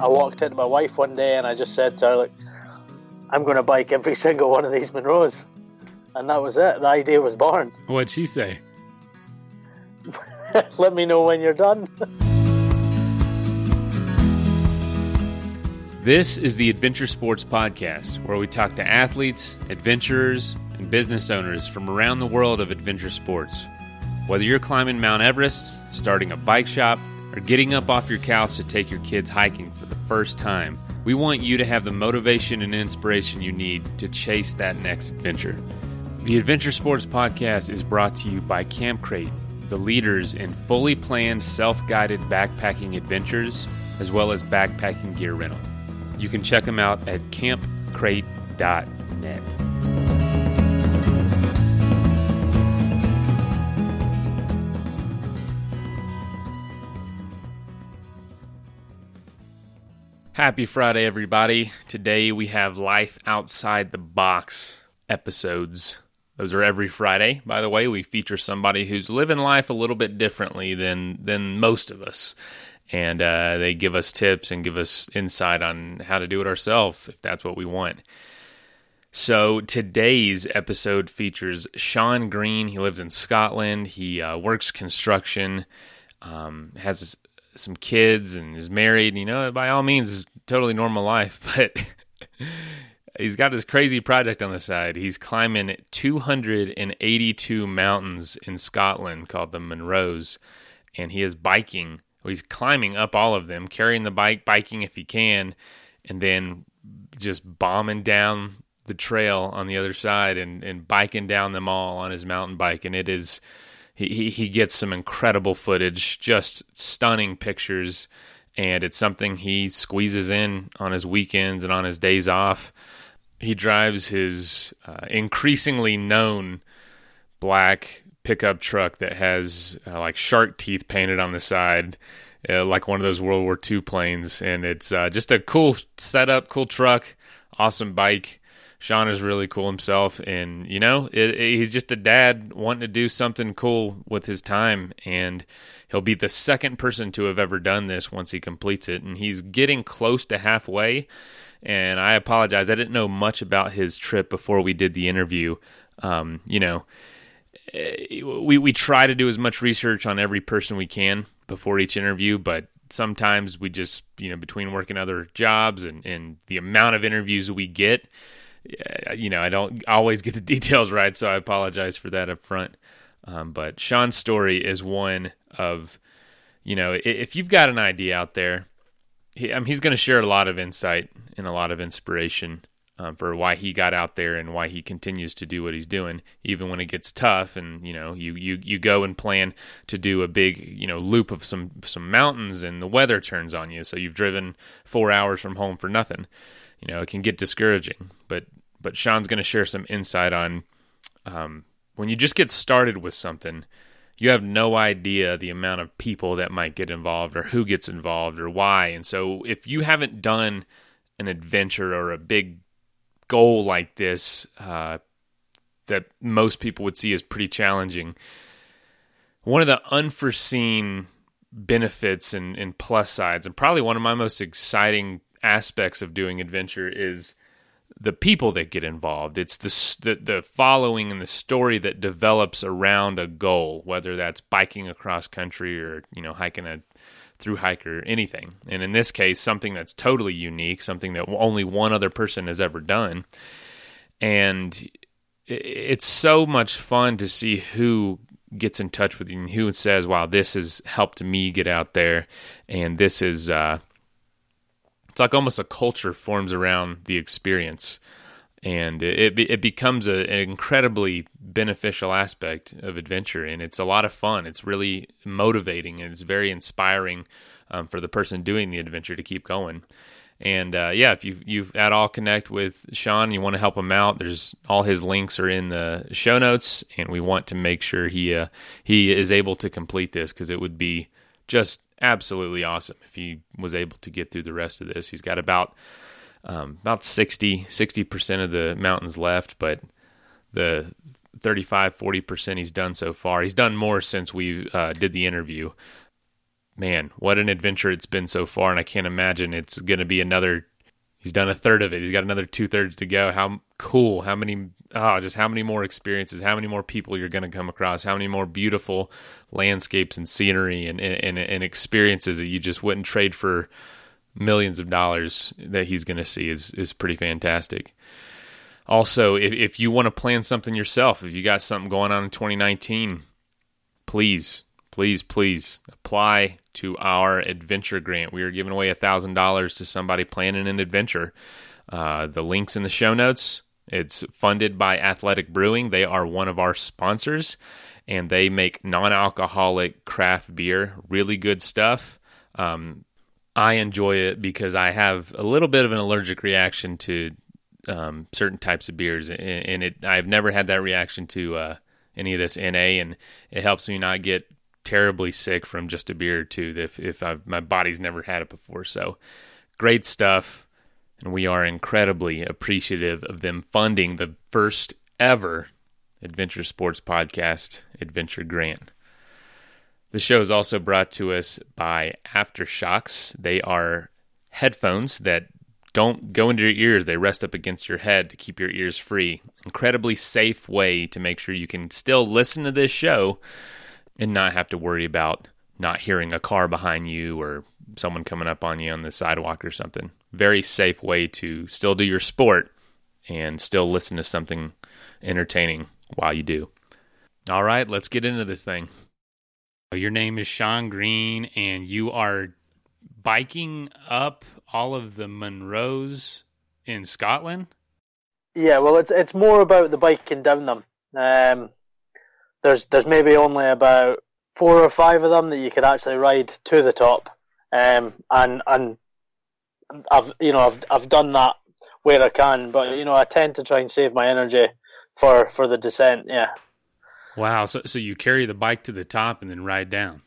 I walked into my wife one day and I just said to her, like, I'm going to bike every single one of these Munros. And that was it. The idea was born. What'd she say? Let me know when you're done. This is the Adventure Sports Podcast, where we talk to athletes, adventurers, and business owners from around the world of adventure sports. Whether you're climbing Mount Everest, starting a bike shop, or getting up off your couch to take your kids hiking for the first time, we want you to have the motivation and inspiration you need to chase that next adventure. The Adventure Sports Podcast is brought to you by Camp Crate, the leaders in fully planned self guided backpacking adventures, as well as backpacking gear rental. You can check them out at campcrate.net. Happy Friday, everybody. Today we have Life Outside the Box episodes. Those are every Friday. By the way, we feature somebody who's living life a little bit differently than than most of us. And uh, they give us tips and give us insight on how to do it ourselves if that's what we want. So today's episode features Sean Green. He lives in Scotland. He uh, works construction, um, has some kids, and is married. You know, by all means, totally normal life. But he's got this crazy project on the side. He's climbing 282 mountains in Scotland called the Munros, and he is biking. He's climbing up all of them, carrying the bike, biking if he can, and then just bombing down the trail on the other side and, and biking down them all on his mountain bike. And it is, he, he gets some incredible footage, just stunning pictures. And it's something he squeezes in on his weekends and on his days off. He drives his uh, increasingly known black pickup truck that has uh, like shark teeth painted on the side, uh, like one of those World War II planes. And it's uh, just a cool setup, cool truck, awesome bike. Sean is really cool himself, and you know, it, it, he's just a dad wanting to do something cool with his time, and he'll be the second person to have ever done this once he completes it, and he's getting close to halfway. And I apologize, I didn't know much about his trip before we did the interview. Um, you know, eh, we we try to do as much research on every person we can before each interview, but sometimes we just you know between working other jobs and and the amount of interviews we get you know, I don't always get the details right, so I apologize for that up front. Um, but Sean's story is one of, you know, if you've got an idea out there, he, I mean, he's going to share a lot of insight and a lot of inspiration um, for why he got out there and why he continues to do what he's doing, even when it gets tough. And you know, you you you go and plan to do a big you know loop of some some mountains, and the weather turns on you, so you've driven four hours from home for nothing. You know, it can get discouraging. But Sean's going to share some insight on um, when you just get started with something, you have no idea the amount of people that might get involved or who gets involved or why. And so if you haven't done an adventure or a big goal like this uh, that most people would see as pretty challenging, one of the unforeseen benefits and, and plus sides, and probably one of my most exciting aspects of doing adventure is the people that get involved. It's the, the, the following and the story that develops around a goal, whether that's biking across country or you know hiking a through hike or anything. And in this case, something that's totally unique, something that only one other person has ever done. And it's so much fun to see who gets in touch with you and who says, "Wow, this has helped me get out there," and this is. Uh, it's like almost a culture forms around the experience and it it becomes a, an incredibly beneficial aspect of adventure, and it's a lot of fun. It's really motivating, and it's very inspiring um, for the person doing the adventure to keep going. And uh, yeah, if you you at all connect with Sean, and you want to help him out. There's all his links are in the show notes, and we want to make sure he uh, he is able to complete this because it would be just absolutely awesome if he was able to get through the rest of this. He's got about um, about 60 percent of the mountains left, but the 35 40 percent he's done so far. He's done more since we uh, did the interview. man, what an adventure it's been so far, and I can't imagine it's going to be another. He's done a third of it. He's got another two thirds to go. How cool! How many? Oh, just how many more experiences? How many more people you're going to come across? How many more beautiful landscapes and scenery and, and and experiences that you just wouldn't trade for millions of dollars that he's going to see is is pretty fantastic. Also, if, if you want to plan something yourself, if you got something going on in 2019, please please, please apply to our adventure grant. We are giving away $1,000 to somebody planning an adventure. Uh, the link's in the show notes. It's funded by Athletic Brewing. They are one of our sponsors, and they make non alcoholic craft beer. Really good stuff. Um, I enjoy it because I have a little bit of an allergic reaction to um, certain types of beers, and it I've never had that reaction to uh, any of this NA, and it helps me not get terribly sick from just a beer or two if if I've, my body's never had it before. So great stuff, and we are incredibly appreciative of them funding the first ever adventure sports podcast, Adventure Grant. The show is also brought to us by AfterShokz. They are headphones that don't go into your ears, they rest up against your head to keep your ears free. Incredibly safe way to make sure you can still listen to this show and not have to worry about not hearing a car behind you or someone coming up on you on the sidewalk or something. Very safe way to still do your sport and still listen to something entertaining while you do. All right, let's get into this thing. Your name is Sean Green, and you are biking up all of the Munros in Scotland. Yeah, well, it's it's more about the biking down them. Um, there's there's maybe only about four or five of them that you could actually ride to the top, um, and and I've you know I've I've done that where I can, but you know I tend to try and save my energy for for the descent. Yeah. Wow. So so you carry the bike to the top and then ride down.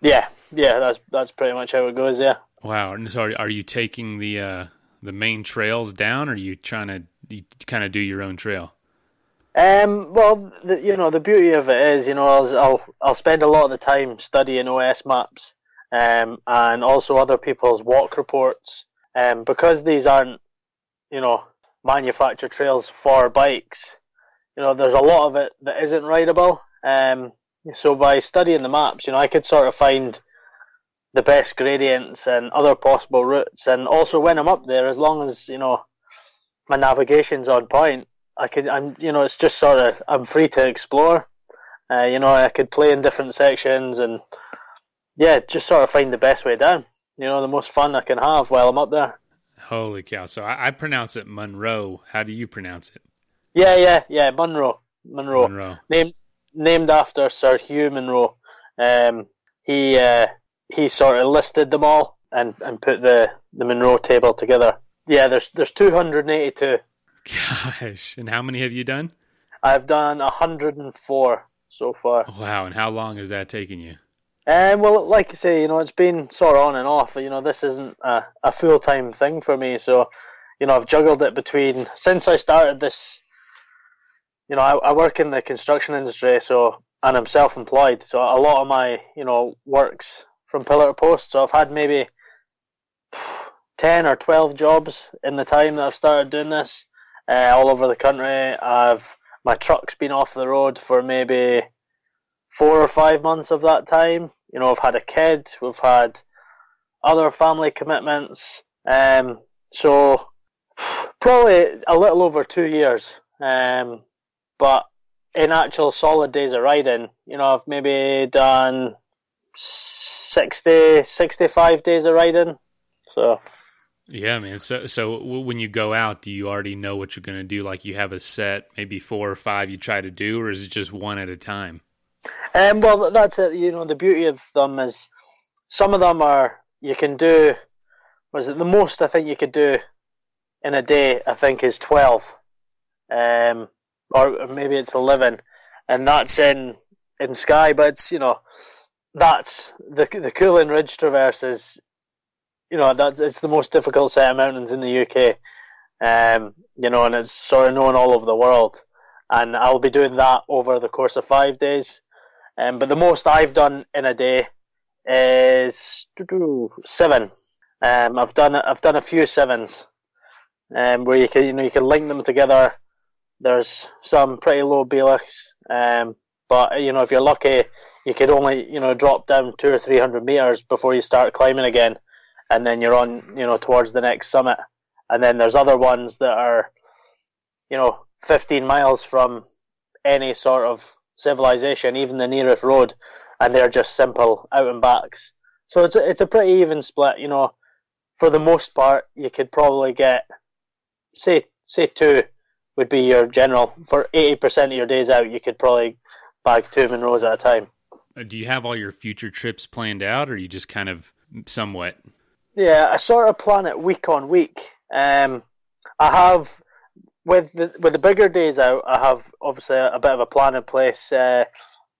Yeah, yeah. That's that's pretty much how it goes. Yeah. Wow. And so are, are you taking the uh, the main trails down, or are you trying to you kind of do your own trail? Um, well, the, you know, the beauty of it is, you know, I'll, I'll, I'll spend a lot of the time studying OS maps, um, and also other people's walk reports, um, because these aren't, you know, manufactured trails for bikes. You know, there's a lot of it that isn't rideable. Um, so by studying the maps, you know, I could sort of find the best gradients and other possible routes, and also when I'm up there, as long as you know my navigation's on point, I could, I'm, you know, it's just sort of, I'm free to explore. Uh, you know, I could play in different sections and, yeah, just sort of find the best way down. You know, the most fun I can have while I'm up there. Holy cow! So I, I pronounce it Monroe. How do you pronounce it? Yeah, yeah, yeah, Munro, Munro, Munro. named named after Sir Hugh Munro. Um, he uh, he sort of listed them all and, and put the the Munro table together. Yeah, there's there's 282 Gosh, and how many have you done? I've done 104 so far. Wow, and how long has that taken you? Um, well, like I say, you know, it's been sort of on and off. You know, this isn't a, a full time thing for me, so you know, I've juggled it between since I started this. You know, I, I work in the construction industry, so and I'm self employed, so a lot of my you know works from pillar to post. So I've had maybe ten or twelve jobs in the time that I've started doing this uh, all over the country. I've my truck's been off the road for maybe four or five months of that time. You know, I've had a kid, we've had other family commitments, um, so probably a little over two years. Um, but in actual solid days of riding, you know, I've maybe done 60, 65 days of riding. So yeah, man. So, so when you go out, do you already know what you're going to do? Like you have a set, maybe four or five you try to do, or is it just one at a time? Um, well, that's it. You know, the beauty of them is some of them are you can do. Was it the most I think you could do in a day? I think is twelve, um, or maybe it's eleven, and that's in in Skye. But it's you know that's the the Cuillin Ridge Traverse is you know that's it's the most difficult set of mountains in the UK. Um, you know, and it's sort of known all over the world. And I'll be doing that over the course of five days. Um, but the most I've done in a day is seven. Um, I've done I've done a few sevens, um, where you can you know you can link them together. There's some pretty low bealachs, um, but you know if you're lucky, you could only you know drop down two or three hundred meters before you start climbing again, and then you're on you know towards the next summit. And then there's other ones that are, you know, 15 miles from any sort of civilization, even the nearest road, and they're just simple out and backs. So it's a, it's a pretty even split. You know, for the most part, you could probably get say say two would be your general for eighty percent of your days out. You could probably bag two Munros at a time. Uh, do you have all your future trips planned out, or you just kind of somewhat? Yeah, I sort of plan it week on week. Um, I have with the with the bigger days out. I have obviously a, a bit of a plan in place. Uh,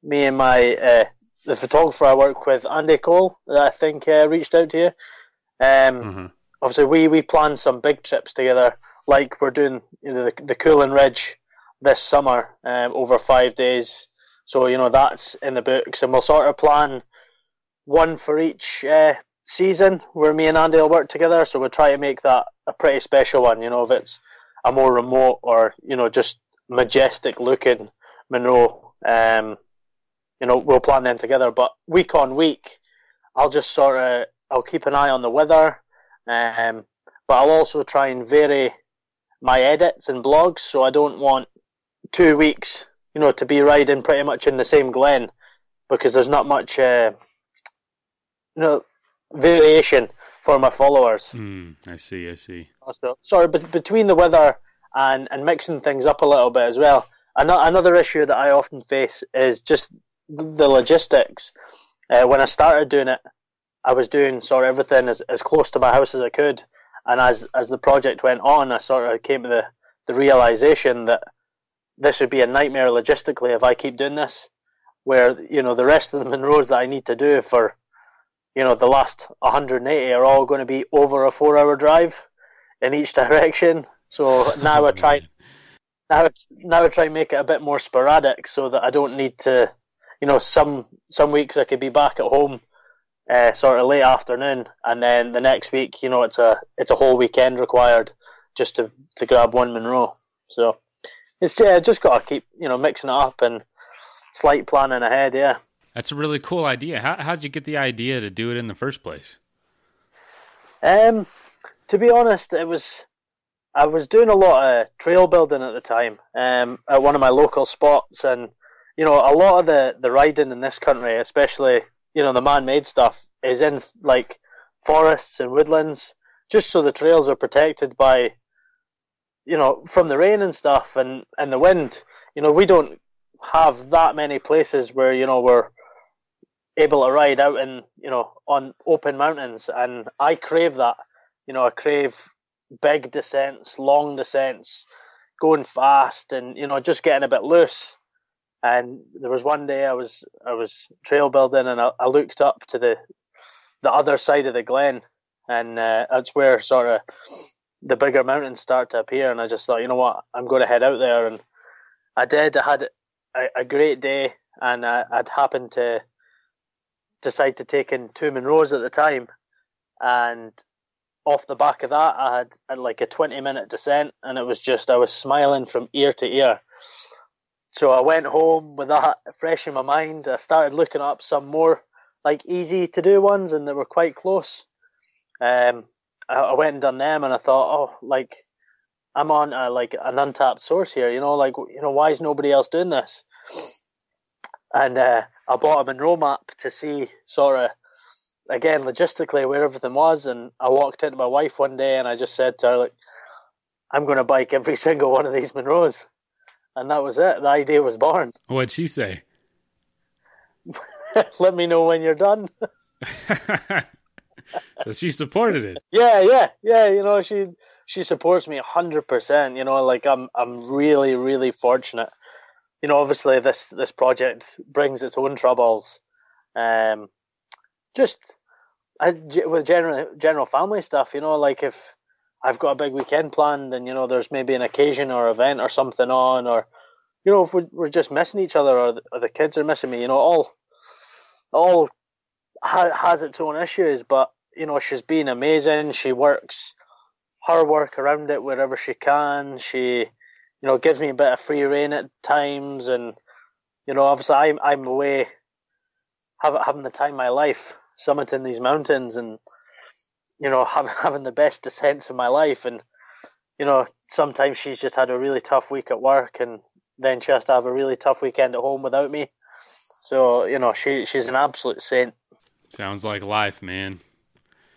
me and my uh, the photographer I work with, Andy Cole, that I think uh, reached out to you. Um, mm-hmm. Obviously, we we planned some big trips together, like we're doing you know, the the Cuillin Ridge this summer um, over five days. So you know that's in the books, and we'll sort of plan one for each uh, season where me and Andy will work together. So we'll try to make that a pretty special one. You know, if it's a more remote or you know just majestic looking Munro, um, you know, we'll plan them together. But week on week, I'll just sort of I'll keep an eye on the weather, um, but I'll also try and vary my edits and blogs. So I don't want two weeks, you know, to be riding pretty much in the same glen because there's not much, uh, you know, variation for my followers. Mm, I see, I see. Sorry, but between the weather and, and mixing things up a little bit as well, another issue that I often face is just the logistics. Uh, when I started doing it, I was doing sort of everything as, as close to my house as I could. And as as the project went on, I sort of came to the, the realization that this would be a nightmare logistically if I keep doing this. Where you know the rest of the Munros that I need to do for you know the last 180 are all going to be over a four-hour drive in each direction. So now I try now now I try and make it a bit more sporadic so that I don't need to you know, some some weeks I could be back at home, uh, sort of late afternoon, and then the next week, you know, it's a it's a whole weekend required just to to grab one Munro. So it's yeah, just got to keep you know mixing it up and slight planning ahead. Yeah, that's a really cool idea. How how'd you get the idea to do it in the first place? Um, to be honest, it was I was doing a lot of trail building at the time um, at one of my local spots, and you know, a lot of the, the riding in this country, especially, you know, the man made stuff, is in like forests and woodlands, just so the trails are protected by, you know, from the rain and stuff and, and the wind. You know, we don't have that many places where, you know, we're able to ride out in, you know, on open mountains. And I crave that. You know, I crave big descents, long descents, going fast and, you know, just getting a bit loose. And there was one day I was I was trail building and I, I looked up to the the other side of the glen, and uh, that's where sort of the bigger mountains start to appear. And I just thought, you know what, I'm going to head out there, and I did. I had a, a great day, and I, I'd happened to decide to take in two Munros at the time, and off the back of that, I had, had like a 20 minute descent, and it was just I was smiling from ear to ear so I went home with that fresh in my mind. I started looking up some more like easy to do ones, and they were quite close. Um, I, I went and done them, and I thought, oh, like I'm on a, like an untapped source here. You know, like you know, why is nobody else doing this? And uh, I bought a Munro map to see sort of again logistically where everything was. And I walked into my wife one day, and I just said to her, like, I'm going to bike every single one of these Munros and that was it. The idea was born. What'd she say? Let me know when you're done. so she supported it. Yeah, yeah, yeah. You know, she she supports me hundred percent. You know, like I'm I'm really really fortunate. You know, obviously this this project brings its own troubles. Um, just with general general family stuff. You know, like if I've got a big weekend planned, and you know, there's maybe an occasion or event or something on, or you know, if we're, we're just missing each other, or the, or the kids are missing me, you know, all all ha- has its own issues, but you know she's been amazing. She works her work around it wherever she can. She, you know, gives me a bit of free reign at times, and you know, obviously I'm I'm away, have, having the time of my life, summiting these mountains, and you know, have, having the best descents of my life, and you know, sometimes she's just had a really tough week at work, and then she has to have a really tough weekend at home without me. So you know, she she's an absolute saint. Sounds like life, man.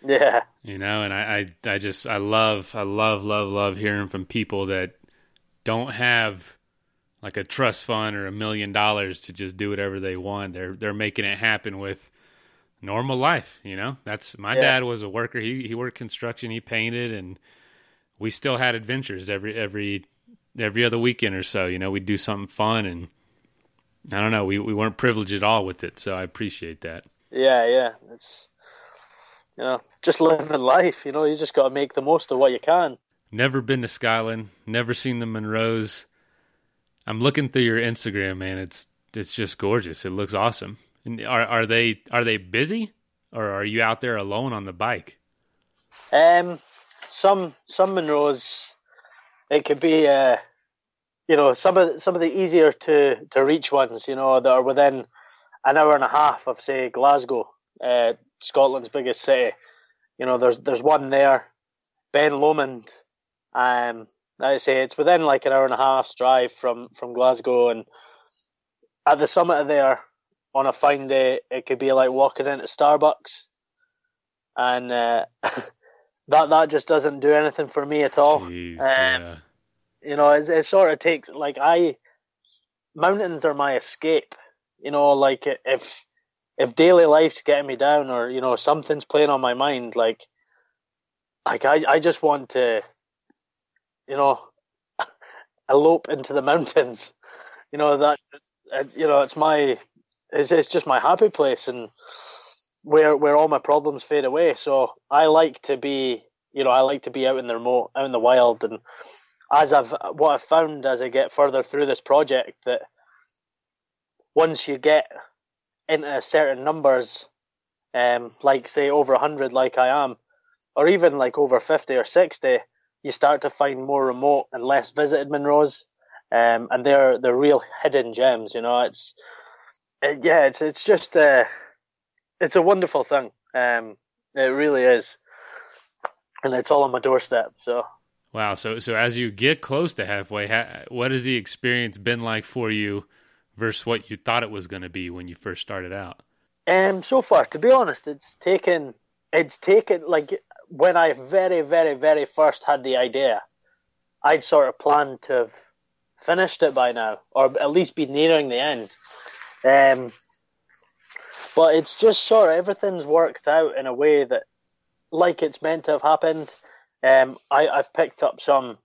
Yeah. You know, and I, I, I just, I love, I love, love, love hearing from people that don't have like a trust fund or a million dollars to just do whatever they want. They're, they're making it happen with normal life. You know, that's my yeah. dad was a worker. He, he worked construction, he painted, and we still had adventures every, every, every other weekend or so. You know, we'd do something fun and I don't know, we, we weren't privileged at all with it. So I appreciate that. Yeah. Yeah. It's, you know, just living life. You know, you just got to make the most of what you can. Never been to Scotland. Never seen the Munros. I'm looking through your Instagram, man. It's it's just gorgeous. It looks awesome. And are are they are they busy, or are you out there alone on the bike? Um, some some Munros, it could be uh, you know, some of some of the easier to to reach ones, you know, that are within an hour and a half of say Glasgow uh, Scotland's biggest city. You know, there's there's one there, Ben Lomond. Um, I say it's within like an hour and a half's drive from from Glasgow, and at the summit of there, on a fine day, it could be like walking into Starbucks, and uh, that that just doesn't do anything for me at all. Jeez, um, yeah. You know, it, it sort of takes like I mountains are my escape. You know, like if if daily life's getting me down or you know something's playing on my mind like like i, I just want to you know elope into the mountains. You know that you know it's my it's, it's just my happy place and where where all my problems fade away. So i like to be you know i like to be out in the remote out in the wild. And as i've what i've found as i get further through this project that once you get into certain numbers, um, like say over 100, like I am, or even like over 50 or 60, you start to find more remote and less visited Munros. Um, and they're they're real hidden gems, you know. It's it, yeah, it's it's just uh, it's a wonderful thing. Um, it really is, and it's all on my doorstep. So wow. So so as you get close to halfway, ha- what has the experience been like for you? versus what you thought it was going to be when you first started out? Um, so far, to be honest, it's taken it's taken like when I very, very, very first had the idea, I'd sort of planned to have finished it by now, or at least be nearing the end. Um, but it's just sort of everything's worked out in a way that, like it's meant to have happened. Um, I, I've picked up some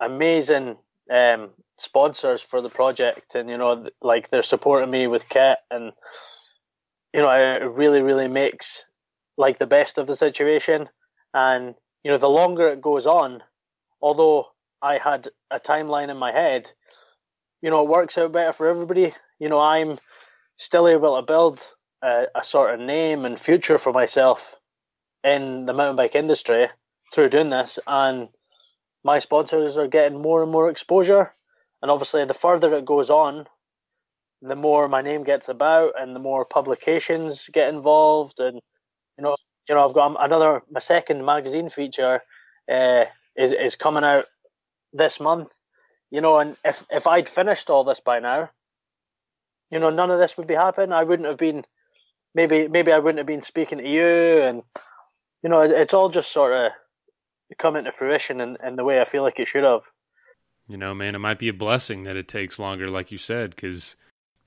amazing um, sponsors for the project, and you know, like they're supporting me with kit, and you know, it really, really makes like the best of the situation. And you know, the longer it goes on, although I had a timeline in my head, you know, it works out better for everybody. You know, I'm still able to build a, a sort of name and future for myself in the mountain bike industry through doing this, and my sponsors are getting more and more exposure and obviously, the further it goes on, the more my name gets about, and the more publications get involved. And you know, you know, I've got another my second magazine feature uh, is is coming out this month. You know, and if if I'd finished all this by now, you know, none of this would be happening. I wouldn't have been maybe maybe I wouldn't have been speaking to you, and you know, it's all just sort of come to fruition in, in the way I feel like it should have. You know, man, it might be a blessing that it takes longer, like you said, because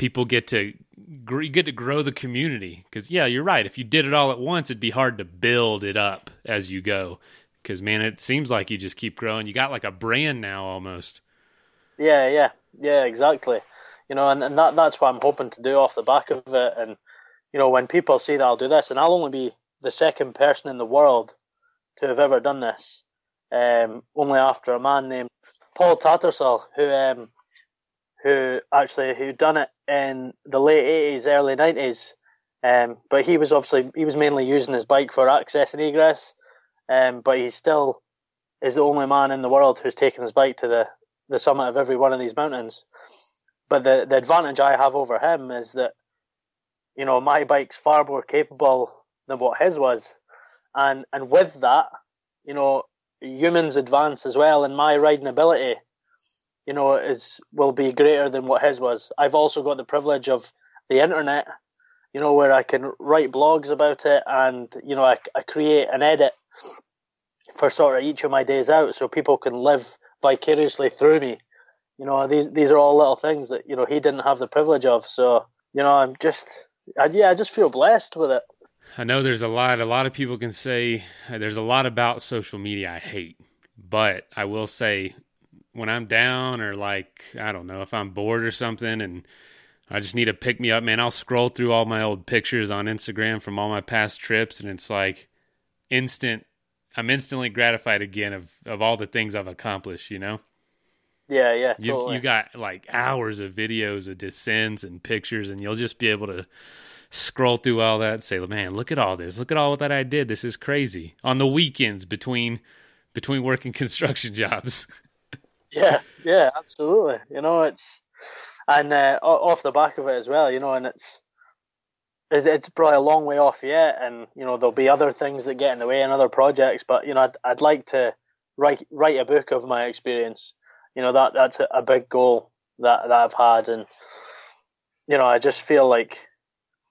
people get to you get to grow the community. Because yeah, you're right. If you did it all at once, it'd be hard to build it up as you go. Because man, it seems like you just keep growing. You got like a brand now almost. Yeah, yeah, yeah, exactly. You know, and, and that that's what I'm hoping to do off the back of it. And you know, when people see that I'll do this, and I'll only be the second person in the world to have ever done this, um, only after a man named Paul Tattersall, who um, who actually who done it in the late eighties, early nineties. Um, but he was obviously he was mainly using his bike for access and egress. Um, but he still is the only man in the world who's taken his bike to the, the summit of every one of these mountains. But the the advantage I have over him is that, you know, my bike's far more capable than what his was, and and with that, you know, humans advance as well, and my riding ability, you know, is will be greater than what his was. I've also got the privilege of the internet, you know, where I can write blogs about it, and you know, I, I create and edit for sort of each of my days out, so people can live vicariously through me. You know, these these are all little things that you know he didn't have the privilege of. So you know, I'm just, I, yeah, I just feel blessed with it. I know there's a lot. A lot of people can say uh, there's a lot about social media I hate, but I will say when I'm down or like I don't know if I'm bored or something and I just need to pick me up, man. I'll scroll through all my old pictures on Instagram from all my past trips, and it's like instant. I'm instantly gratified again of of all the things I've accomplished. You know. Yeah, yeah, totally. You you got like hours of videos of descents and pictures, and you'll just be able to scroll through all that and say, "Man, look at all this! Look at all that I did! This is crazy." On the weekends between between working construction jobs. Yeah, yeah, absolutely. You know, it's and uh, off the back of it as well, you know, and it's it's probably a long way off yet, and you know there'll be other things that get in the way and other projects. But you know, I'd, I'd like to write write a book of my experience. You know that that's a, big goal that that I've had, and you know I just feel like,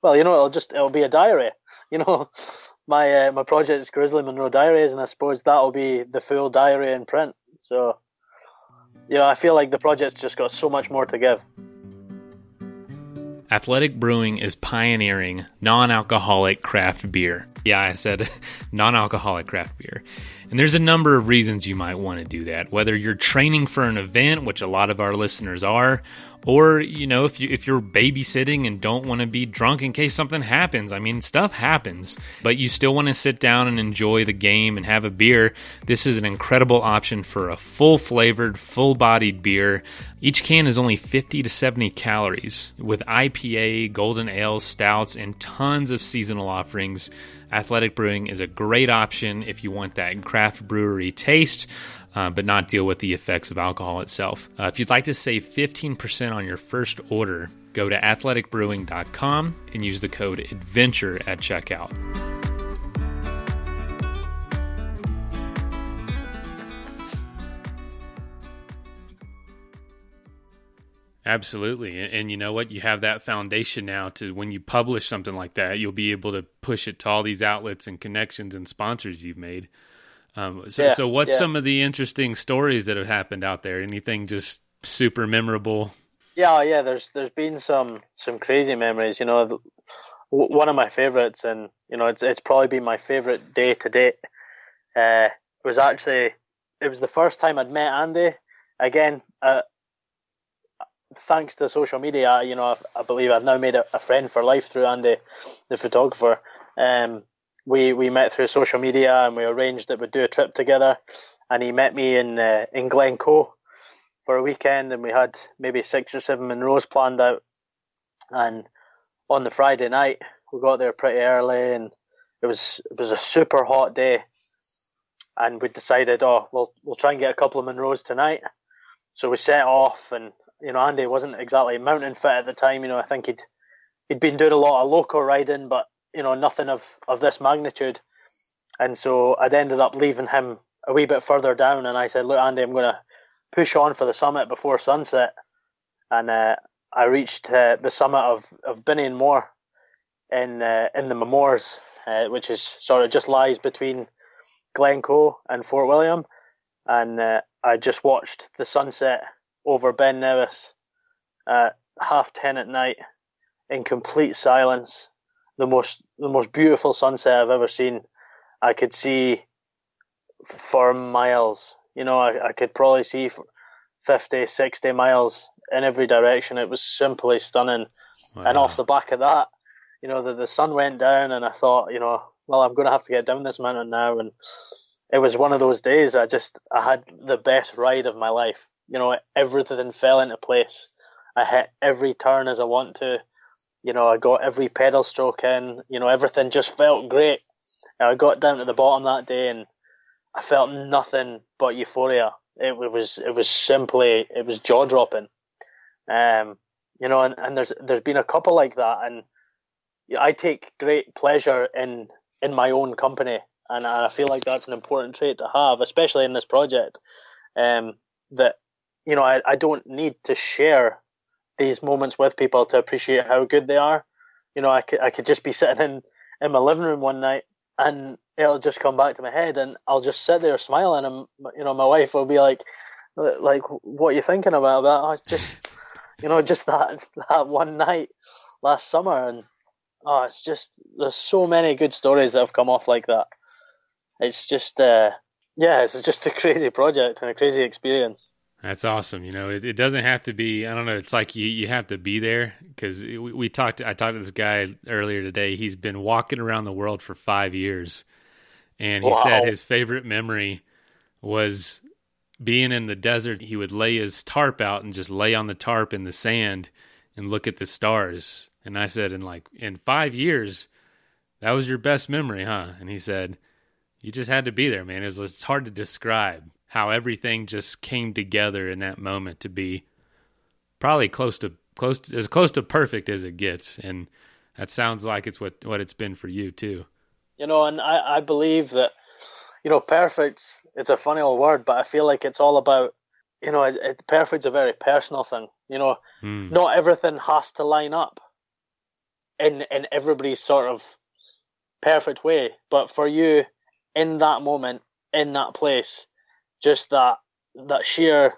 well, you know, it'll just it'll be a diary. You know, my uh, my project is Grizzly Munro Diaries, and I suppose that'll be the full diary in print. So yeah, I feel like the project's just got so much more to give. Athletic Brewing is pioneering non alcoholic craft beer. Yeah, I said non alcoholic craft beer. And there's a number of reasons you might want to do that. Whether you're training for an event, which a lot of our listeners are, or you know if you if you're babysitting and don't want to be drunk in case something happens i mean stuff happens but you still want to sit down and enjoy the game and have a beer this is an incredible option for a full flavored full bodied beer each can is only 50 to 70 calories with ipa golden ales stouts and tons of seasonal offerings athletic brewing is a great option if you want that craft brewery taste uh, but not deal with the effects of alcohol itself. Uh, if you'd like to save 15% on your first order, go to athleticbrewing.com and use the code ADVENTURE at checkout. Absolutely. And, and, you know what? You have that foundation now to when you publish something like that, you'll be able to push it to all these outlets and connections and sponsors you've made. Um, so, yeah, so what's yeah. some of the interesting stories that have happened out there? Anything just super memorable? Yeah, yeah. There's there's been some some crazy memories. You know, one of my favorites, and you know, it's it's probably been my favorite day to date. Uh, was actually it was the first time I'd met Andy. Again, uh, thanks to social media, you know, I, I believe I've now made a, a, friend for life through Andy, the photographer. Um, we we met through social media and we arranged that we'd do a trip together. And he met me in uh, in Glencoe for a weekend, and we had maybe six or seven Munros planned out. And on the Friday night, we got there pretty early, and it was it was a super hot day. And we decided, oh, we'll we'll try and get a couple of Munros tonight. So we set off, and you know, Andy wasn't exactly mountain fit at the time. You know, I think he'd he'd been doing a lot of local riding, but you know, nothing of, of this magnitude. And so I'd ended up leaving him a wee bit further down, and I said, "Look, Andy, I'm going to push on for the summit before sunset." And uh, I reached uh, the summit of of Binnein Mòr in uh, in the Mamores, uh, which is sort of just lies between Glencoe and Fort William, and uh, I just watched the sunset over Ben Nevis at half ten at night in complete silence the most the most beautiful sunset I've ever seen. I could see for miles. You know, I, I could probably see 50, 60 miles in every direction. It was simply stunning. Wow. And off the back of that, you know, the, the sun went down and I thought, you know, well, I'm going to have to get down this mountain now. And it was one of those days I just, I had the best ride of my life. You know, everything fell into place. I hit every turn as I want to You know, I got every pedal stroke in. You know, everything just felt great. And I got down to the bottom that day and I felt nothing but euphoria. It, was it was simply it was jaw dropping. Um, you know, and, and there's there's been a couple like that, and I take great pleasure in in my own company, and I feel like that's an important trait to have, especially in this project. Um, that you know, I, I don't need to share these moments with people to appreciate how good they are. You know, I could I could just be sitting in in my living room one night and it'll just come back to my head and I'll just sit there smiling and you know my wife will be like like what are you thinking about that? I just you know just that that one night last summer and oh it's just there's so many good stories that have come off like that. It's just uh yeah it's just a crazy project and a crazy experience that's awesome. You know, it, it doesn't have to be. I don't know. It's like you, you have to be there because we, we talked. I talked to this guy earlier today. He's been walking around the world for five years, and he wow. said his favorite memory was being in the desert. He would lay his tarp out and just lay on the tarp in the sand and look at the stars. And I said, in like in five years, that was your best memory, huh? And he said, you just had to be there, man. It's, it's hard to describe how everything just came together in that moment to be probably close to close to, as close to perfect as it gets. And that sounds like it's what what it's been for you too. You know and i i believe that you know perfect it's a funny old word but i feel like it's all about you know it, it perfect's a very personal thing. You know mm. not everything has to line up in in everybody's sort of perfect way. But for you in that moment in that place just that that sheer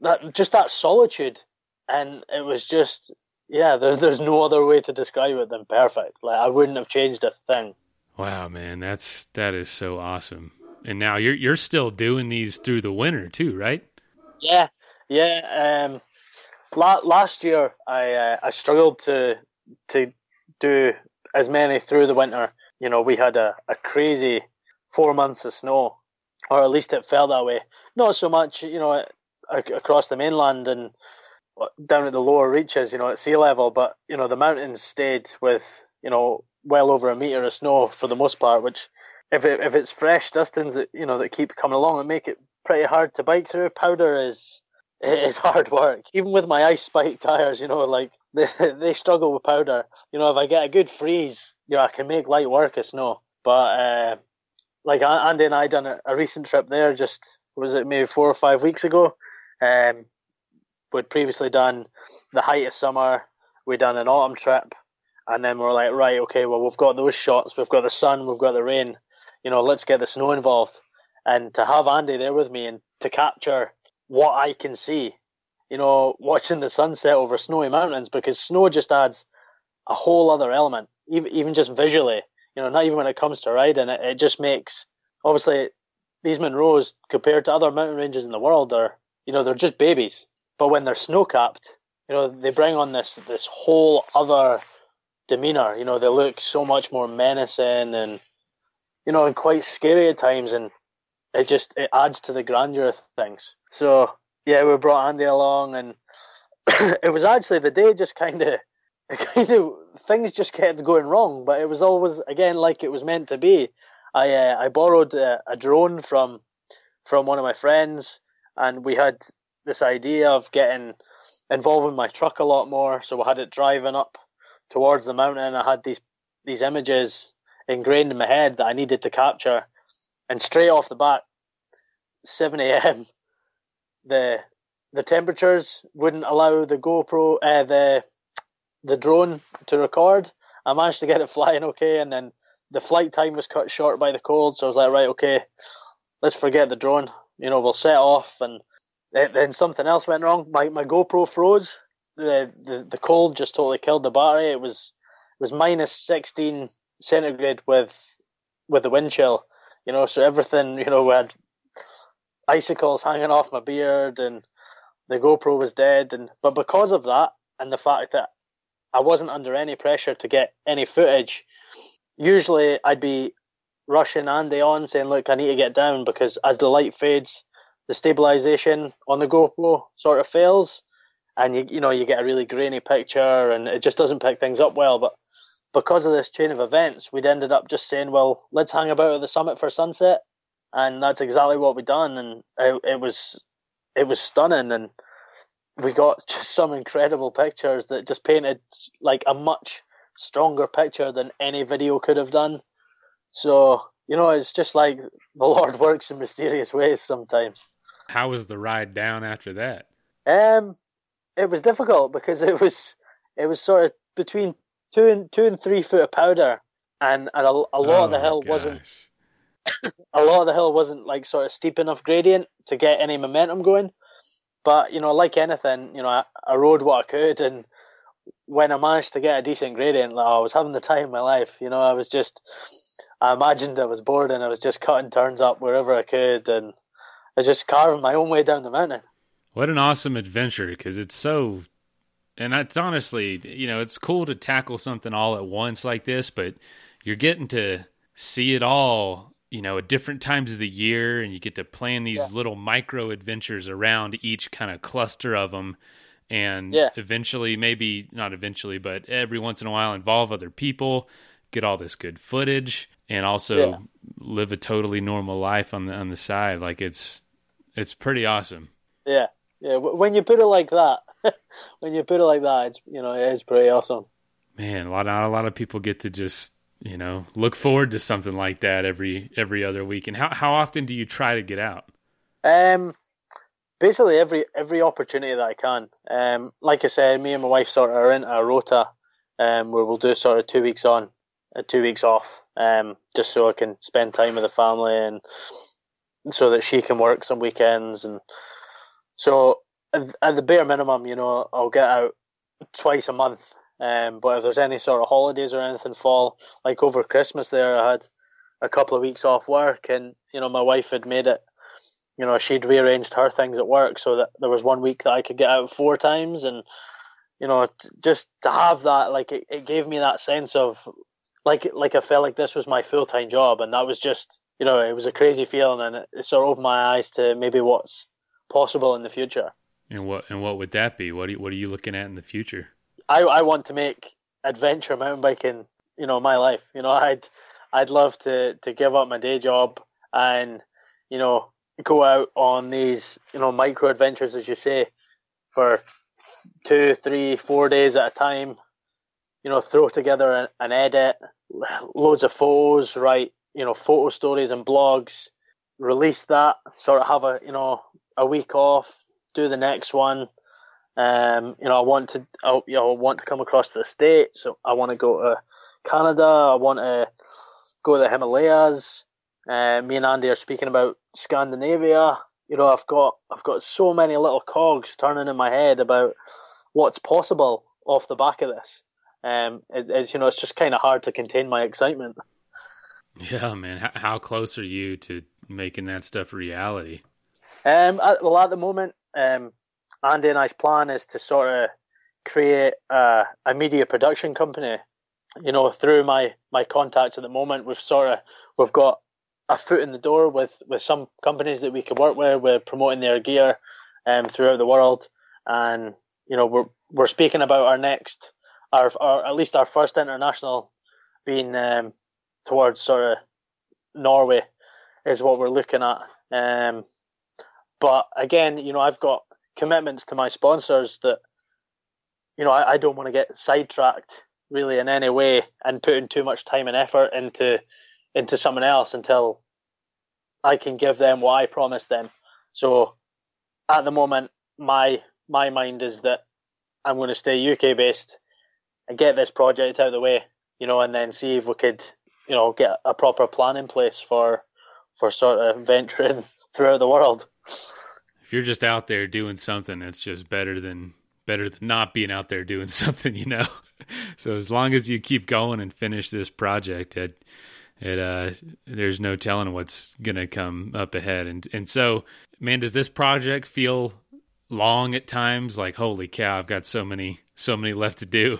that just that solitude, and it was just yeah. There's there's no other way to describe it than perfect. Like I wouldn't have changed a thing. Wow, man, that's that is so awesome. And now you're you're still doing these through the winter too, right? Yeah, yeah. Um, la- last year I uh, I struggled to to do as many through the winter. You know, we had a, a crazy four months of snow, or at least it felt that way. Not so much, you know, across the mainland and down at the lower reaches, you know, at sea level, but you know, the mountains stayed with, you know, well over a meter of snow for the most part. Which, if it, if it's fresh dustings that you know that keep coming along and make it pretty hard to bike through, powder is it's hard work. Even with my ice spike tires, you know, like they they struggle with powder. You know, if I get a good freeze, you know, I can make light work of snow. But uh, like Andy and I done a, a, recent trip there. Just was it maybe four or five weeks ago. Um, we'd previously done the height of summer. We'd done an autumn trip, and then we're like, right, okay, well we've got those shots. We've got the sun. We've got the rain. You know, let's get the snow involved. And to have Andy there with me and to capture what I can see, you know, watching the sunset over snowy mountains because snow just adds a whole other element, even even just visually you know, not even when it comes to riding, it, it just makes obviously these Munros compared to other mountain ranges in the world are, you know, they're just babies. But when they're snow capped, you know, they bring on this this whole other demeanor. You know, they look so much more menacing and you know, and quite scary at times, and it just it adds to the grandeur of things. So yeah, we brought Andy along, and it was actually the day just kind of kind of things just kept going wrong, but it was always again like it was meant to be. I uh, I borrowed a, a, drone from from one of my friends, and we had this idea of getting involving my truck a lot more. So we had it driving up towards the mountain. I had these these images ingrained in my head that I needed to capture, and straight off the bat, seven a.m. the the temperatures wouldn't allow the GoPro uh, the the drone to record. I managed to get it flying okay, and then the flight time was cut short by the cold. So I was like, right, okay, let's forget the drone. You know, we'll set off, and then something else went wrong. My my GoPro froze. The, the the cold just totally killed the battery. It was it was minus sixteen centigrade with with the wind chill. You know, so everything you know we had icicles hanging off my beard, and the GoPro was dead. And but because of that, and the fact that I wasn't under any pressure to get any footage. Usually, I'd be rushing Andy on, saying, "Look, I need to get down," because as the light fades, the stabilization on the GoPro sort of fails, and you you know you get a really grainy picture, and it just doesn't pick things up well. But because of this chain of events, we'd ended up just saying, well, let's hang about at the summit for sunset, and that's exactly what we done, and it, it was it was stunning, and we got just some incredible pictures that just painted like a much stronger picture than any video could have done. So you know, it's just like the Lord works in mysterious ways sometimes. How was the ride down after that? Um, it was difficult because it was it was sort of between two and two and three foot of powder, and and a, a lot oh of the hill gosh. wasn't a lot of the hill wasn't like sort of steep enough gradient to get any momentum going. But you know, like anything, you know, I, I rode what I could, and when I managed to get a decent gradient, like, I was having the time of my life. You know, I was just, I imagined I was bored, and I was just cutting turns up wherever I could, and I was just carving my own way down the mountain. What an awesome adventure because it's so and it's honestly, you know, it's cool to tackle something all at once like this, but you're getting to see it all, you know, at different times of the year and you get to plan these Yeah. little micro adventures around each kind of cluster of them and Yeah. eventually maybe not eventually, but every once in a while involve other people, get all this good footage and also Yeah. live a totally normal life on the on the side. Like it's it's pretty awesome. Yeah, yeah. When you put it like that, when you put it like that, it's you know it is pretty awesome. Man, a lot not a lot of people get to just you know look forward to something like that every every other week. And how how often do you try to get out? Um, basically every every opportunity that I can. Um, like I said, me and my wife sort of are into a rota, um, where we'll do sort of two weeks on, and two weeks off, um, just so I can spend time with the family and so that she can work some weekends and so at the bare minimum, you know, I'll get out twice a month. Um, but if there's any sort of holidays or anything fall, like over Christmas there, I had a couple of weeks off work, and you know, my wife had made it. You know, she'd rearranged her things at work so that there was one week that I could get out four times, and you know, t- just to have that, like, it, it gave me that sense of, like, like I felt like this was my full time job, and that was just, you know, it was a crazy feeling, and it, it sort of opened my eyes to maybe what's possible in the future. And what and what would that be? What are what are you looking at in the future? I I want to make adventure mountain biking, you know, my life. You know, I'd I'd love to to give up my day job and you know go out on these you know micro adventures, as you say, for two, three, four days at a time. You know, throw together an, an edit, loads of photos, write you know photo stories and blogs, release that, sort of have a you know a week off, do the next one. Um, you know, I want to, I, you know, I want to come across the states. So I want to go to Canada. I want to go to the Himalayas. Uh, me and Andy are speaking about Scandinavia. You know, I've got, I've got so many little cogs turning in my head about what's possible off the back of this. Um, it, it's you know, it's just kind of hard to contain my excitement. Yeah, man. How, how close are you to making that stuff reality? Um, at, well, at the moment, um, Andy and I's plan is to sort of create a, a media production company. You know, through my my contacts at the moment, we've sort of we've got a foot in the door with with some companies that we could work with. We're promoting their gear um, throughout the world, and you know, we're we're speaking about our next, our, our at least our first international being um, towards sort of Norway is what we're looking at. Um, but again, you know, I've got commitments to my sponsors that, you know, I, I don't want to get sidetracked really in any way and putting too much time and effort into into someone else until I can give them what I promised them. So at the moment, my my mind is that I'm going to stay UK based and get this project out of the way, you know, and then see if we could, you know, get a proper plan in place for for sort of venturing throughout the world. You're just out there doing something, it's just better than better than not being out there doing something, you know. so as long as you keep going and finish this project, it it uh there's no telling what's gonna come up ahead. And and so, man, does this project feel long at times? Like, holy cow, I've got so many so many left to do.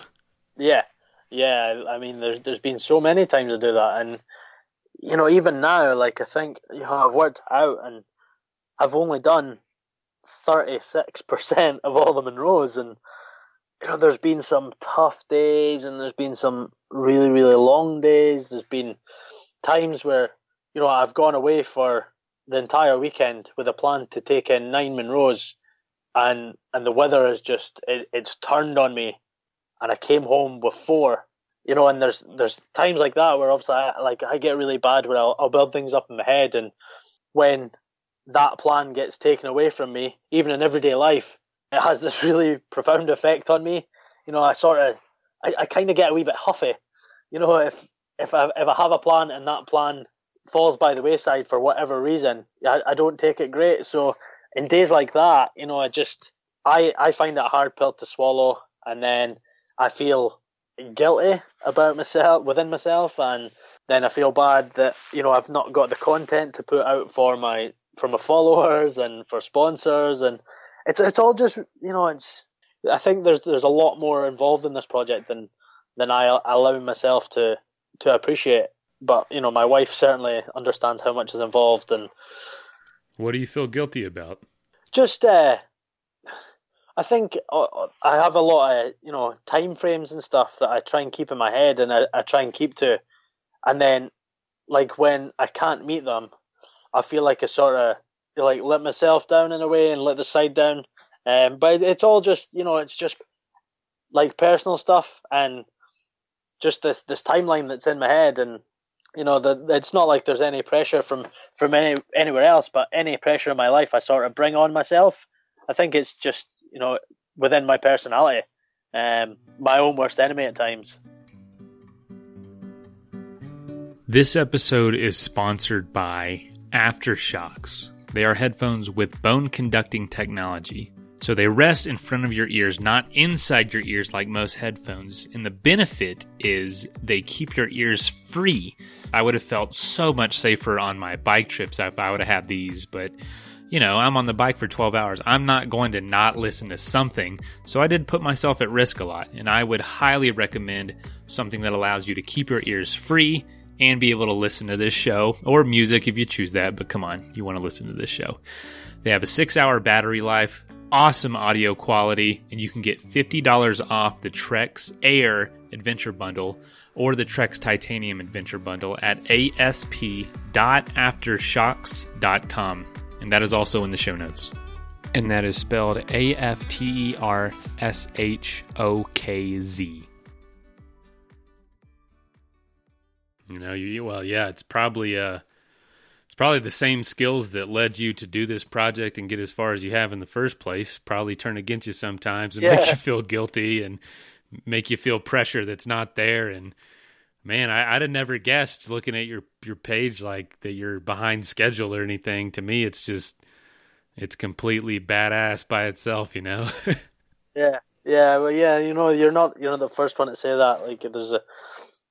Yeah, yeah. I mean, there's there's been so many times to do that, and you know, even now, like I think you know, I've worked out, and I've only done 36% of all the Munros. And, you know, there's been some tough days and there's been some really, really long days. There's been times where, you know, I've gone away for the entire weekend with a plan to take in nine Munros and, and the weather has just, it, it's turned on me. And I came home with four you know, and there's there's times like that where obviously I, like I get really bad where I'll, I'll build things up in my head, and when that plan gets taken away from me, even in everyday life, it has this really profound effect on me. You know, I sort of, I, I kind of get a wee bit huffy. You know, if if I if I have a plan and that plan falls by the wayside for whatever reason, I, I don't take it great. So in days like that, you know, I just I I find it a hard pill to swallow, and then I feel guilty about myself within myself, and then I feel bad that you know I've not got the content to put out for my for my followers and for sponsors, and it's it's all just you know it's I think there's there's a lot more involved in this project than than I allow myself to to appreciate. But you know, my wife certainly understands how much is involved, and what do you feel guilty about? Just uh, I think uh, uh, I have a lot of you know time frames and stuff that I try and keep in my head and I, I try and keep to, and then like when I can't meet them, I feel like I sort of like let myself down in a way and let the side down. Um, but it's all just you know it's just like personal stuff and just this this timeline that's in my head and you know that it's not like there's any pressure from from any anywhere else but any pressure in my life I sort of bring on myself I think it's just you know within my personality, um, my own worst enemy at times. This episode is sponsored by AfterShokz. They are headphones with bone conducting technology. So they rest in front of your ears, not inside your ears like most headphones. And the benefit is they keep your ears free. I would have felt so much safer on my bike trips if I would have had these, but you know, I'm on the bike for 12 hours. I'm not going to not listen to something. So I did put myself at risk a lot. And I would highly recommend something that allows you to keep your ears free and be able to listen to this show or music if you choose that. But come on, you want to listen to this show. They have a six hour battery life, awesome audio quality, and you can get $50 off the Trekz Air Adventure Bundle or the Trekz Titanium Adventure Bundle at asp.aftershokz.com and that is also in the show notes. And that is spelled A F T E R S H O K Z. You know, you well, yeah, it's probably uh it's probably the same skills that led you to do this project and get as far as you have in the first place. Probably turn against you sometimes and yeah. make you feel guilty and make you feel pressure that's not there and Man, I, would have never guessed looking at your your page like that you're behind schedule or anything. To me, it's just it's completely badass by itself, you know. yeah, yeah, well, yeah. You know, you're not you're not the first one to say that. Like, there's a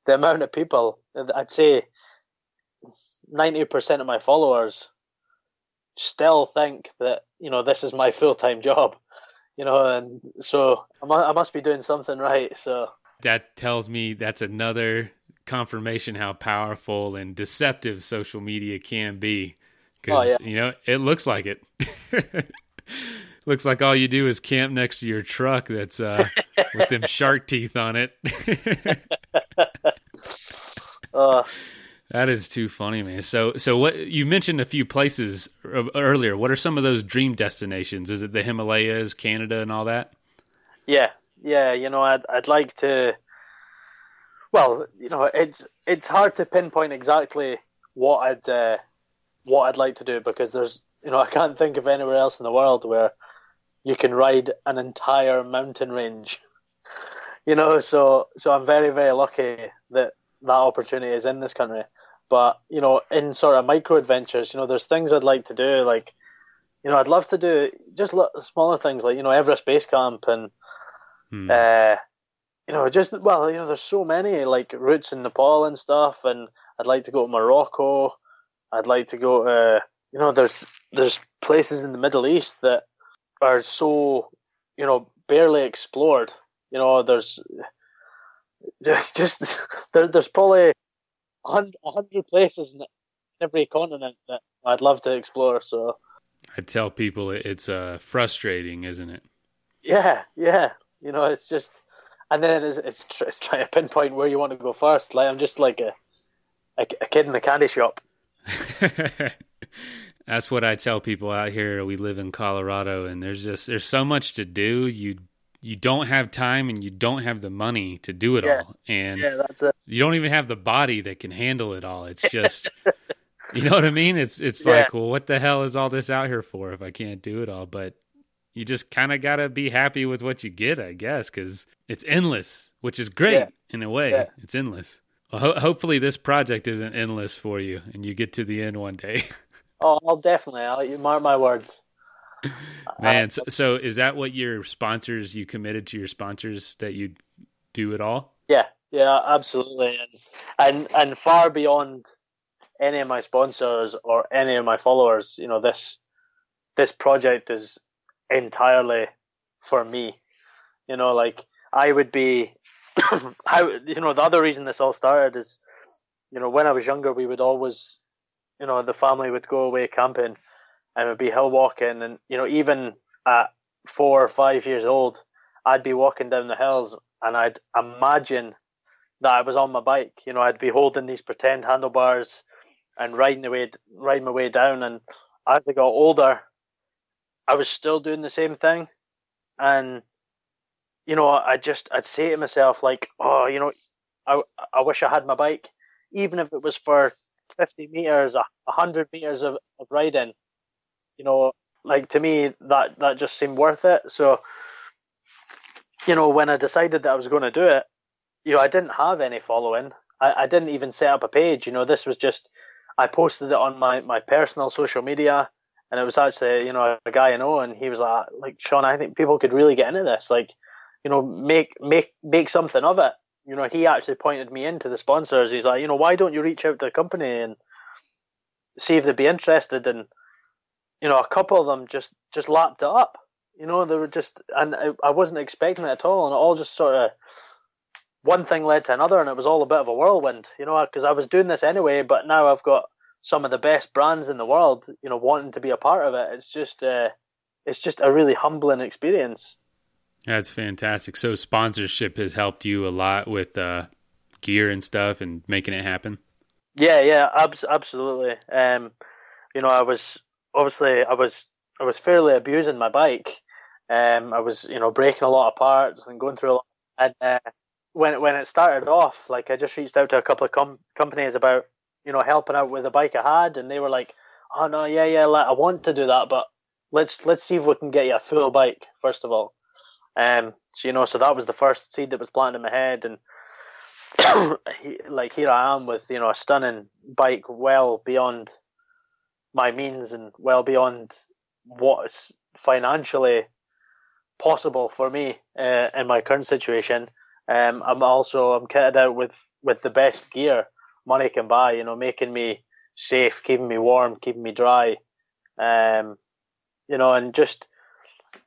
the amount of people. I'd say ninety percent of my followers still think that you know this is my full time job. You know, and so I must be doing something right. So that tells me that's another confirmation how powerful and deceptive social media can be. Because, oh, yeah. you know, it looks like it. looks like all you do is camp next to your truck that's uh, with them shark teeth on it. uh, that is too funny, man. So, so what you mentioned a few places earlier. What are some of those dream destinations? Is it the Himalayas, Canada, and all that? Yeah, yeah. You know, I'd I'd like to well, you know, it's it's hard to pinpoint exactly what I'd uh, what I'd like to do because there's you know I can't think of anywhere else in the world where you can ride an entire mountain range. you know, so so I'm very very lucky that that opportunity is in this country. But you know, in sort of micro adventures, you know, there's things I'd like to do. Like, you know, I'd love to do just smaller things like you know Everest Base Camp and hmm. uh, you know, just well, you know, there's so many like routes in Nepal and stuff, and I'd like to go to Morocco. I'd like to go to, you know, there's there's places in the Middle East that are so, you know, barely explored. You know, there's just just there, there's probably a hundred places in every continent that I'd love to explore. So I tell people it's uh, frustrating, isn't it? Yeah, yeah. You know, it's just, and then it's, it's, it's trying to pinpoint where you want to go first. Like I'm just like a a, a kid in the candy shop. That's what I tell people out here. We live in Colorado, and there's just there's so much to do. You you don't have time, and you don't have the money to do it Yeah. all, and Yeah, that's it. you don't even have the body that can handle it all. It's just, you know what I mean? It's it's Yeah. like, well, what the hell is all this out here for if I can't do it all? But you just kind of gotta be happy with what you get, I guess, because it's endless, which is great Yeah. in a way. It's endless. Well, ho- hopefully, this project isn't endless for you, and you get to the end one day. Oh, I'll definitely. I'll you mark my words. Man, so, so is that what your sponsors? You committed to your sponsors that you do it all? Yeah, yeah, absolutely, and and and far beyond any of my sponsors or any of my followers. You know, this this project is entirely for me. You know, like I would be. how you know the other reason this all started is, you know, when I was younger, we would always, you know, the family would go away camping, and would be hill walking, and you know, even at four or five years old, I'd be walking down the hills and I'd imagine that I was on my bike. You know, I'd be holding these pretend handlebars and riding the way riding my way down. And as I got older, I was still doing the same thing. And you know, I just I'd say to myself like, oh, you know, I I wish I had my bike, even if it was for fifty meters, a hundred meters of, of riding. You know, like to me that that just seemed worth it. So you know, when I decided that I was going to do it, you know, I didn't have any following. I, I didn't even set up a page. You know, this was just I posted it on my, my personal social media, and it was actually you know a guy I know, and he was like, like Sean, I think people could really get into this. Like, you know, make make make something of it. You know, he actually pointed me into the sponsors. He's like, you know, why don't you reach out to the company and see if they'd be interested? And you know, a couple of them just just lapped it up. You know, they were just, and I, I wasn't expecting it at all, and it all just sort of one thing led to another, and it was all a bit of a whirlwind. You know, because I was doing this anyway, but now I've got some of the best brands in the world. You know, wanting to be a part of it. It's just, uh, it's just a really humbling experience. That's fantastic. So sponsorship has helped you a lot with uh, gear and stuff and making it happen. Yeah, yeah, abs- absolutely. Um, you know, I was obviously I was I was fairly abusing my bike. Um, I was you know breaking a lot of parts and going through a lot. And uh, when when it started off, like I just reached out to a couple of com- companies about you know helping out with the bike I had, and they were like, "Oh no, yeah, yeah, like, I want to do that, but let's let's see if we can get you a full bike first of all." Um, so you know, so that was the first seed that was planted in my head, and he, like here I am with you know a stunning bike, well beyond my means and well beyond what's financially possible for me uh, in my current situation. Um, I'm also I'm kitted out with with the best gear money can buy. You know, making me safe, keeping me warm, keeping me dry. Um, you know, and just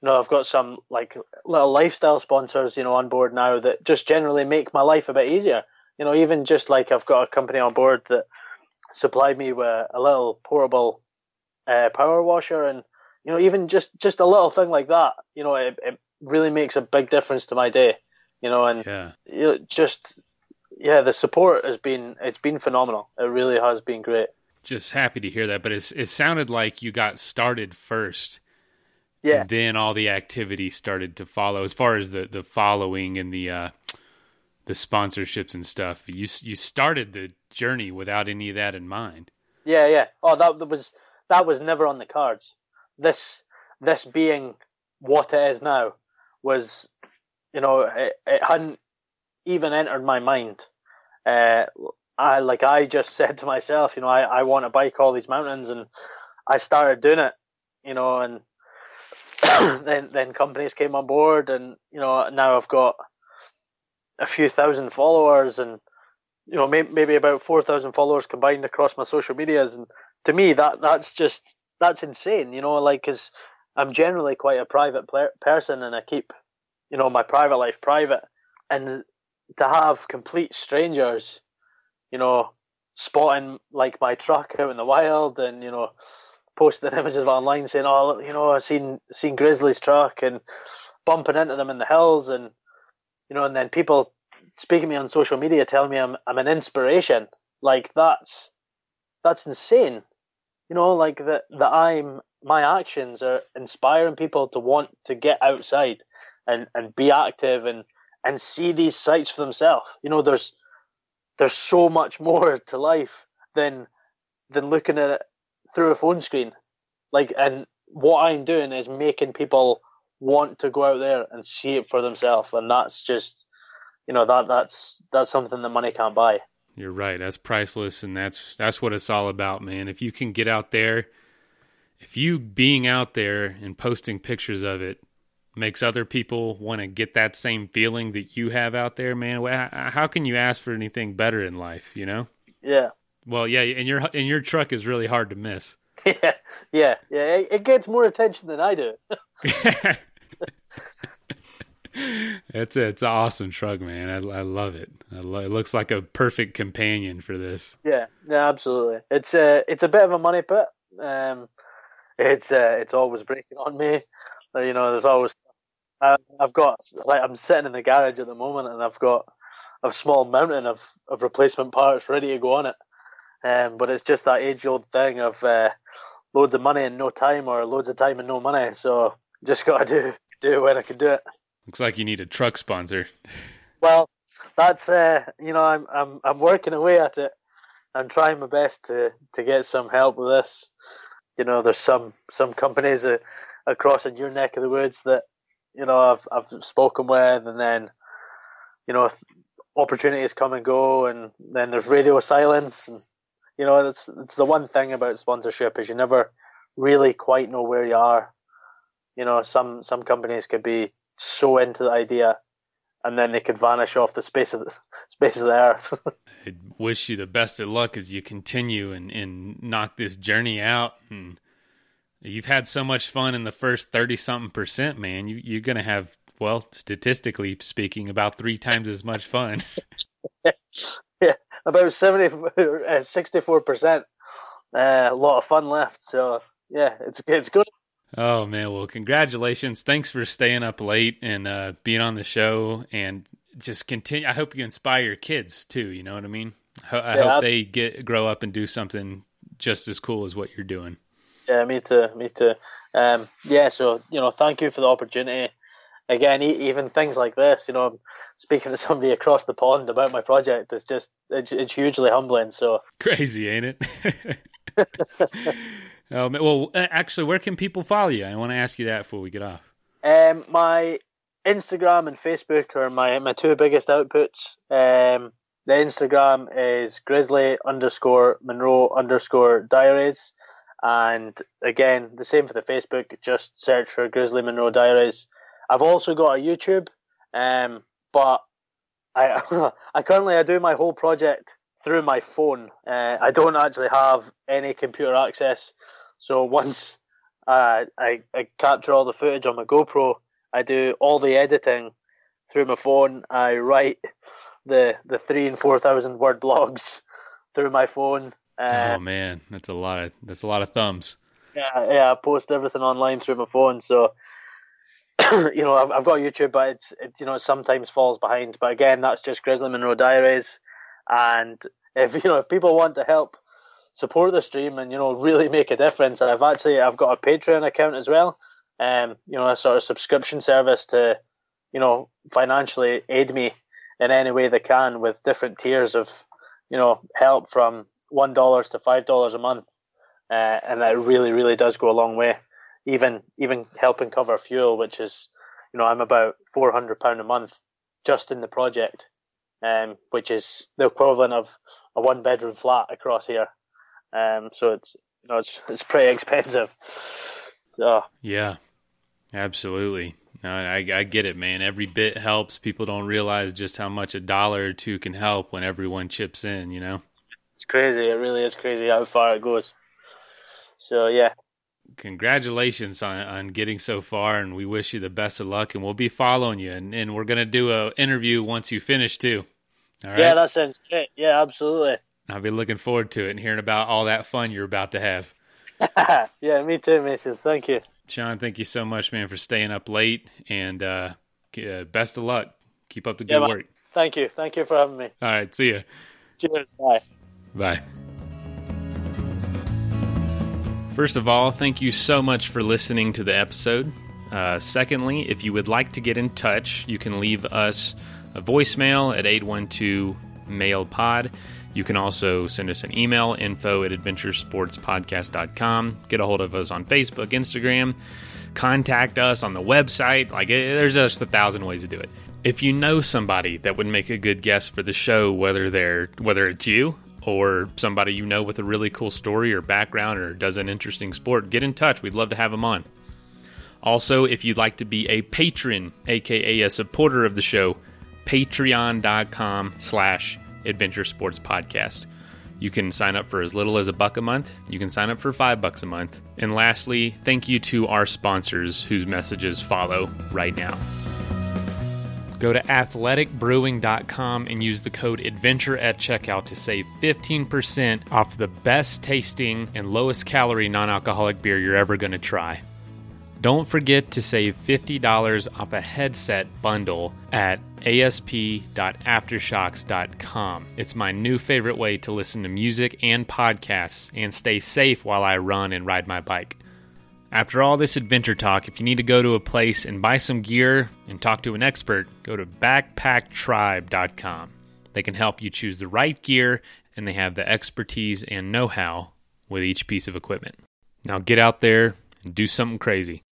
know, I've got some like little lifestyle sponsors, you know, on board now that just generally make my life a bit easier. You know, even just like I've got a company on board that supplied me with a little portable uh, power washer, and you know, even just just a little thing like that, you know, it, it really makes a big difference to my day. You know, and Yeah. you know, just yeah, the support has been it's been phenomenal. It really has been great. Just happy to hear that. But it's, it sounded like you got started first. Yeah, And then all the activity started to follow as far as the, the following and the uh, the sponsorships and stuff. But you you started the journey without any of that in mind. Yeah, yeah. Oh, that, was that was never on the cards. This this being what it is now was, you know, it, it hadn't even entered my mind. Uh, I like I just said to myself, you know, I, I want to bike all these mountains, and I started doing it, you know, and then then companies came on board, and you know now I've got a few thousand followers, and you know maybe, maybe about four thousand followers combined across my social medias, and to me that that's just that's insane, you know, like because I'm generally quite a private person, and I keep you know my private life private, and to have complete strangers, you know, spotting like my truck out in the wild, and you know posting images of it online saying, "Oh, you know, I've seen seen Grizzly's truck and bumping into them in the hills," and you know, and then people speaking to me on social media telling me I'm I'm an inspiration. Like that's that's insane. You know, like that that I'm my actions are inspiring people to want to get outside and and be active and and see these sights for themselves. You know, there's there's so much more to life than than looking at it through a phone screen. Like, and what I'm doing is making people want to go out there and see it for themselves, and that's just, you know, that that's that's something that money can't buy. You're right. That's priceless, and that's that's what it's all about, man. If you can get out there, if you being out there and posting pictures of it makes other people want to get that same feeling that you have out there, man. How can you ask for anything better in life? You know? Yeah. Well, yeah, and your and your truck is really hard to miss. Yeah, yeah, yeah. It, it gets more attention than I do. it's a, it's an awesome truck, man. I, I love it. I lo- it looks like a perfect companion for this. Yeah, yeah, absolutely. It's a it's a bit of a money pit. Um, it's uh, it's always breaking on me. You know, there's always I've got like I'm sitting in the garage at the moment, and I've got a small mountain of, of replacement parts ready to go on it. Um, but it's just that age old thing of uh, loads of money and no time, or loads of time and no money. So just got to do do it when I can do it. Looks like you need a truck sponsor. Well, that's uh, you know I'm I'm I'm working away at it. I'm trying my best to to get some help with this. You know, there's some some companies uh, across in your neck of the woods that you know I've I've spoken with, and then you know opportunities come and go, and then there's radio silence, and you know, that's it's the one thing about sponsorship is you never really quite know where you are. You know, some some companies could be so into the idea, and then they could vanish off the space of the space of the earth. I wish you the best of luck as you continue and and knock this journey out. And you've had so much fun in the first thirty something percent, man. You you're gonna have well, statistically speaking, about three times as much fun. yeah, about 70, uh, 64%. Uh, a lot of fun left. So, yeah, it's, it's good. Oh, man. Well, congratulations. Thanks for staying up late and uh, being on the show and just continue. I hope you inspire your kids too. You know what I mean? I yeah, hope they get grow up and do something just as cool as what you're doing. Yeah, me too. Me too. Um, yeah, so you know, thank you for the opportunity again, even things like this, you know, speaking to somebody across the pond about my project is just it's, it's hugely humbling. So crazy, ain't it? um, well, actually, where can people follow you? I want to ask you that before we get off. Um, my Instagram and Facebook are my my two biggest outputs. Um, the Instagram is grizzly underscore Munro underscore diaries. And again, the same for the Facebook. Just search for Grizzly Munro Diaries. I've also got a YouTube, um, but I I currently I do my whole project through my phone. Uh, I don't actually have any computer access. So once uh, I I capture all the footage on my GoPro, I do all the editing through my phone. I write the the three and four thousand word blogs through my phone. Uh, oh man, that's a lot of that's a lot of thumbs. Yeah, yeah. I post everything online through my phone, so you know, I've, I've got YouTube, but it's it, you know sometimes falls behind. But again, that's just Grizzly Munro Diaries. And if you know if people want to help support the stream and you know really make a difference, I've actually I've got a Patreon account as well. Um, you know, a sort of subscription service to you know financially aid me in any way they can with different tiers of you know help from one dollars to five dollars a month, uh, and that really really does go a long way even even helping cover fuel, which is you know I'm about four hundred pound a month just in the project, um, which is the equivalent of a one bedroom flat across here. Um, so it's you know it's it's pretty expensive. So yeah, absolutely. No, I, I get it, man. Every bit helps. People don't realize just how much a dollar or two can help when everyone chips in. You know, it's crazy. It really is crazy how far it goes. So yeah, congratulations on, on getting so far and we wish you the best of luck and we'll be following you and, and we're going to do a interview once you finish too all right yeah that sounds great yeah absolutely i'll be looking forward to it and hearing about all that fun you're about to have yeah, me too, Mason. Thank you. Sean, thank you so much, man, for staying up late, and uh, uh, best of luck. Keep up the good yeah, work. Thank you. Thank you for having me. All right. See you. Cheers. Bye. Bye. First of all, thank you so much for listening to the episode. Uh, secondly, if you would like to get in touch, you can leave us a voicemail at 812 mail pod. You can also send us an email, info at adventuresportspodcast.com. Get a hold of us on Facebook, Instagram. Contact us on the website. Like, eh, there's just a thousand ways to do it. If you know somebody that would make a good guest for the show, whether they're whether it's you or somebody you know with a really cool story or background or does an interesting sport, get in touch. We'd love to have them on. Also, if you'd like to be a patron, aka a supporter of the show, patreon.com slash adventure sports podcast. You can sign up for as little as a buck a month. You can sign up for five bucks a month. And lastly, thank you to our sponsors whose messages follow right now. Go to athleticbrewing.com and use the code ADVENTURE at checkout to save 15% off the best tasting and lowest calorie non alcoholic beer you're ever going to try. Don't forget to save $50 off a headset bundle at asp.aftershokz.com. It's my new favorite way to listen to music and podcasts and stay safe while I run and ride my bike. After all this adventure talk, if you need to go to a place and buy some gear and talk to an expert, go to backpacktribe.com. They can help you choose the right gear and they have the expertise and know how with each piece of equipment. Now get out there and do something crazy.